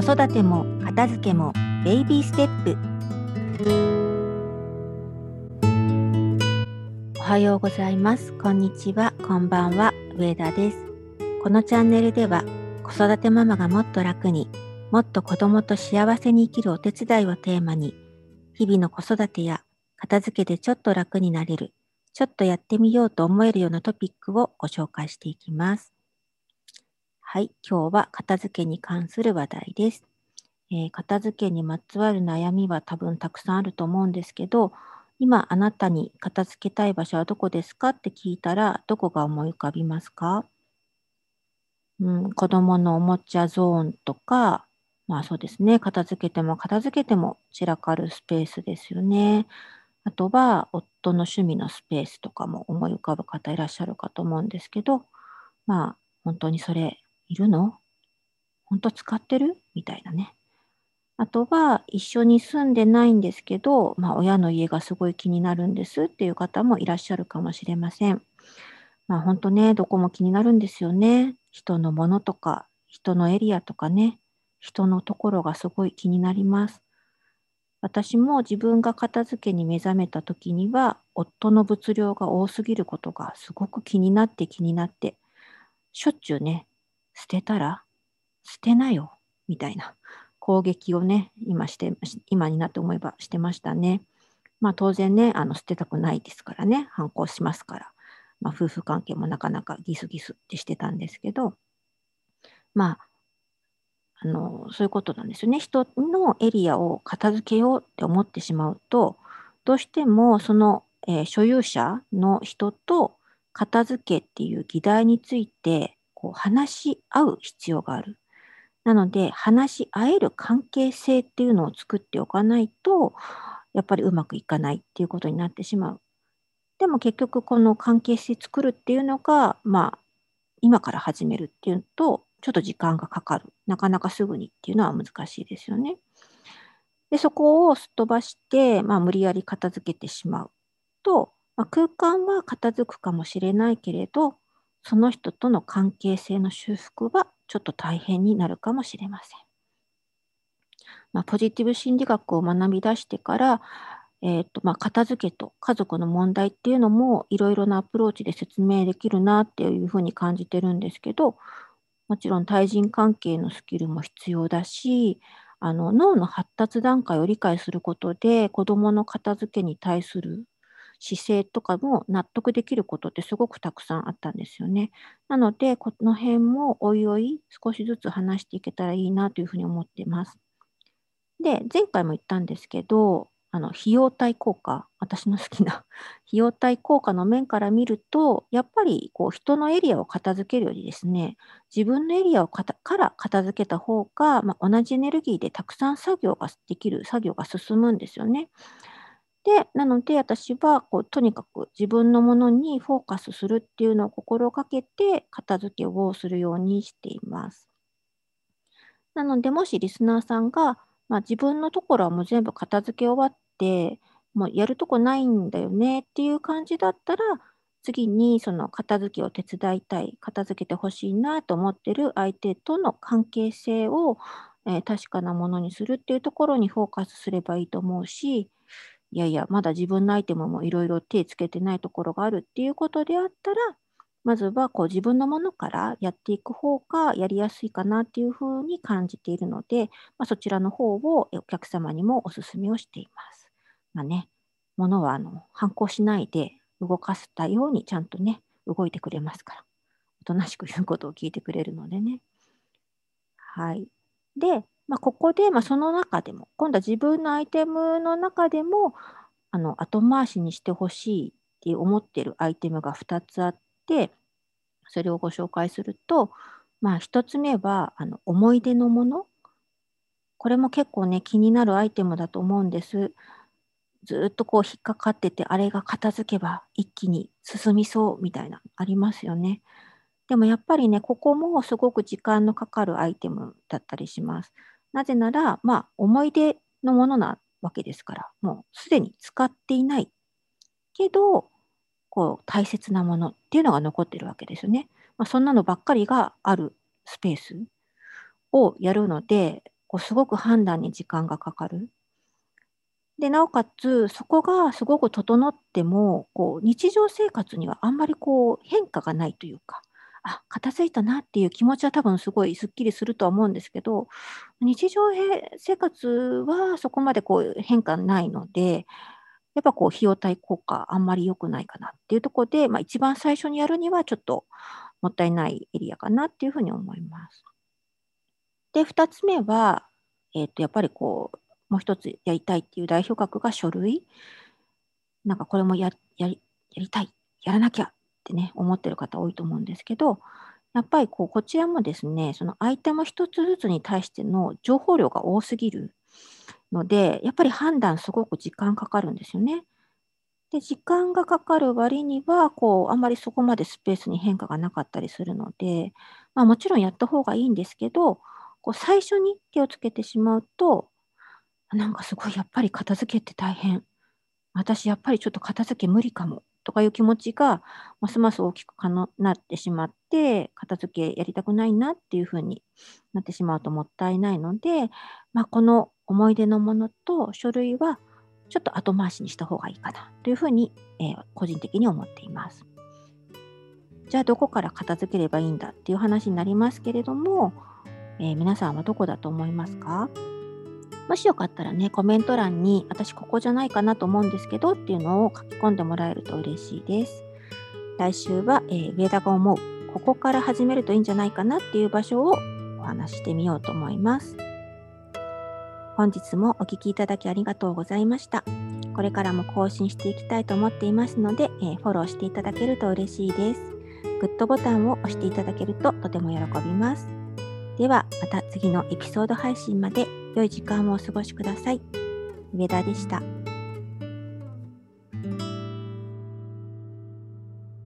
子育ても片付けもベイビーステップ。おはようございます。こんにちは。こんばんは。上田です。このチャンネルでは子育てママがもっと楽にもっと子供と幸せに生きるお手伝いをテーマに日々の子育てや片付けでちょっと楽になれるちょっとやってみようと思えるようなトピックをご紹介していきます。はい、今日は片付けに関する話題です。えー、片付けにまつわる悩みは多分たくさんあると思うんですけど、今あなたに片付けたい場所はどこですかって聞いたら、どこが思い浮かびますか？うん、子供のおもちゃゾーンとか、まあそうですね、片付けても片付けても散らかるスペースですよね。あとは夫の趣味のスペースとかも思い浮かぶ方いらっしゃるかと思うんですけど、まあ本当にそれいるの？本当使ってる？みたいなね。あとは、一緒に住んでないんですけど、まあ、親の家がすごい気になるんですっていう方もいらっしゃるかもしれません。まあ、本当ね、どこも気になるんですよね。人のものとか、人のエリアとかね、人のところがすごい気になります。私も自分が片付けに目覚めた時には、夫の物量が多すぎることがすごく気になって気になって、しょっちゅうね、捨てたら捨てなよみたいな攻撃をね、今して、今になって思えばしてましたね。まあ当然ね、あの捨てたくないですからね、反抗しますから。まあ夫婦関係もなかなかギスギスってしてたんですけど、まあ、あの、そういうことなんですよね。人のエリアを片付けようって思ってしまうと、どうしてもその、えー、所有者の人と片付けっていう議題についてこう話し合う必要がある。なので、話し合える関係性っていうのを作っておかないと、やっぱりうまくいかないっていうことになってしまう。でも結局この関係性作るっていうのが、まあ、今から始めるっていうと、ちょっと時間がかかる。なかなかすぐにっていうのは難しいですよね。で、そこをすっ飛ばして、まあ、無理やり片付けてしまうと、まあ、空間は片付くかもしれないけれど、その人との関係性の修復はちょっと大変になるかもしれません。まあ、ポジティブ心理学を学び出してから、えーとまあ、片付けと家族の問題っていうのもいろいろなアプローチで説明できるなっていうふうに感じてるんですけどもちろん対人関係のスキルも必要だしあの脳の発達段階を理解することで子どもの片付けに対する姿勢とかも納得できることってすごくたくさんあったんですよね。なので、この辺もおいおい少しずつ話していけたらいいなというふうに思っています。で、前回も言ったんですけど、あの費用対効果、私の好きな 費用対効果の面から見ると、やっぱりこう人のエリアを片付けるよりですね、自分のエリアをから片付けた方が、まあ、同じエネルギーでたくさん作業ができる、作業が進むんですよね。で、なので私はこうとにかく自分のものにフォーカスするっていうのを心がけて片付けをするようにしています。なので、もしリスナーさんが、まあ、自分のところはもう全部片付け終わって、もうやるとこないんだよねっていう感じだったら、次にその片付けを手伝いたい、片付けてほしいなと思ってる相手との関係性を、えー、確かなものにするっていうところにフォーカスすればいいと思うし、いやいや、まだ自分のアイテムもいろいろ手つけてないところがあるっていうことであったら、まずはこう自分のものからやっていく方がやりやすいかなっていうふうに感じているので、まあ、そちらの方をお客様にもお勧めをしています。まあね、ものはあの反抗しないで動かせたようにちゃんとね、動いてくれますから。おとなしく言うことを聞いてくれるのでね。はい。で、まあ、ここで、まあ、その中でも、今度は自分のアイテムの中でも、あの後回しにしてほしいって思ってるアイテムが2つあって、それをご紹介すると、まあ、1つ目はあの思い出のもの。これも結構ね、気になるアイテムだと思うんです。ずっとこう引っかかってて、あれが片付けば一気に進みそうみたいな、ありますよね。でもやっぱりね、ここもすごく時間のかかるアイテムだったりします。なぜなら、まあ、思い出のものなわけですから、もうすでに使っていないけど、こう大切なものっていうのが残ってるわけですよね。まあ、そんなのばっかりがあるスペースをやるので、こうすごく判断に時間がかかる。で、なおかつ、そこがすごく整っても、こう日常生活にはあんまりこう変化がないというか、あ、片付いたなっていう気持ちは多分すごいすっきりするとは思うんですけど、日常生活はそこまでこう変化ないので、やっぱこう費用対効果あんまり良くないかなっていうところで、まあ、一番最初にやるにはちょっともったいないエリアかなっていうふうに思います。で、2つ目は、えっ、と、やっぱりこう、もう一つやりたいっていう代表格が書類。なんかこれもややりやりたい、やらなきゃってね、思ってる方多いと思うんですけど、やっぱりこうこちらもですね、そのアイテム一つずつに対しての情報量が多すぎるので、やっぱり判断すごく時間かかるんですよね。で、時間がかかる割には、こう、あんまりそこまでスペースに変化がなかったりするので、まあもちろんやった方がいいんですけど、こう最初に手をつけてしまうと、なんかすごいやっぱり片付けって大変。私やっぱりちょっと片付け無理かもとかいう気持ちがますます大きくかのなってしまって、片付けやりたくないなっていうふうになってしまうともったいないので、まあ、この思い出のものと書類はちょっと後回しにした方がいいかなというふうに、えー、個人的に思っています。じゃあどこから片付ければいいんだっていう話になりますけれども、えー、皆さんはどこだと思いますか？もしよかったらね、コメント欄に私ここじゃないかなと思うんですけどっていうのを書き込んでもらえると嬉しいです。来週は、えー、上田が思う、ここから始めるといいんじゃないかなっていう場所をお話してみようと思います。本日もお聴きいただきありがとうございました。これからも更新していきたいと思っていますので、えー、フォローしていただけると嬉しいです。グッドボタンを押していただけるととても喜びます。ではまた次のエピソード配信まで良い時間をお過ごしください。上田でした。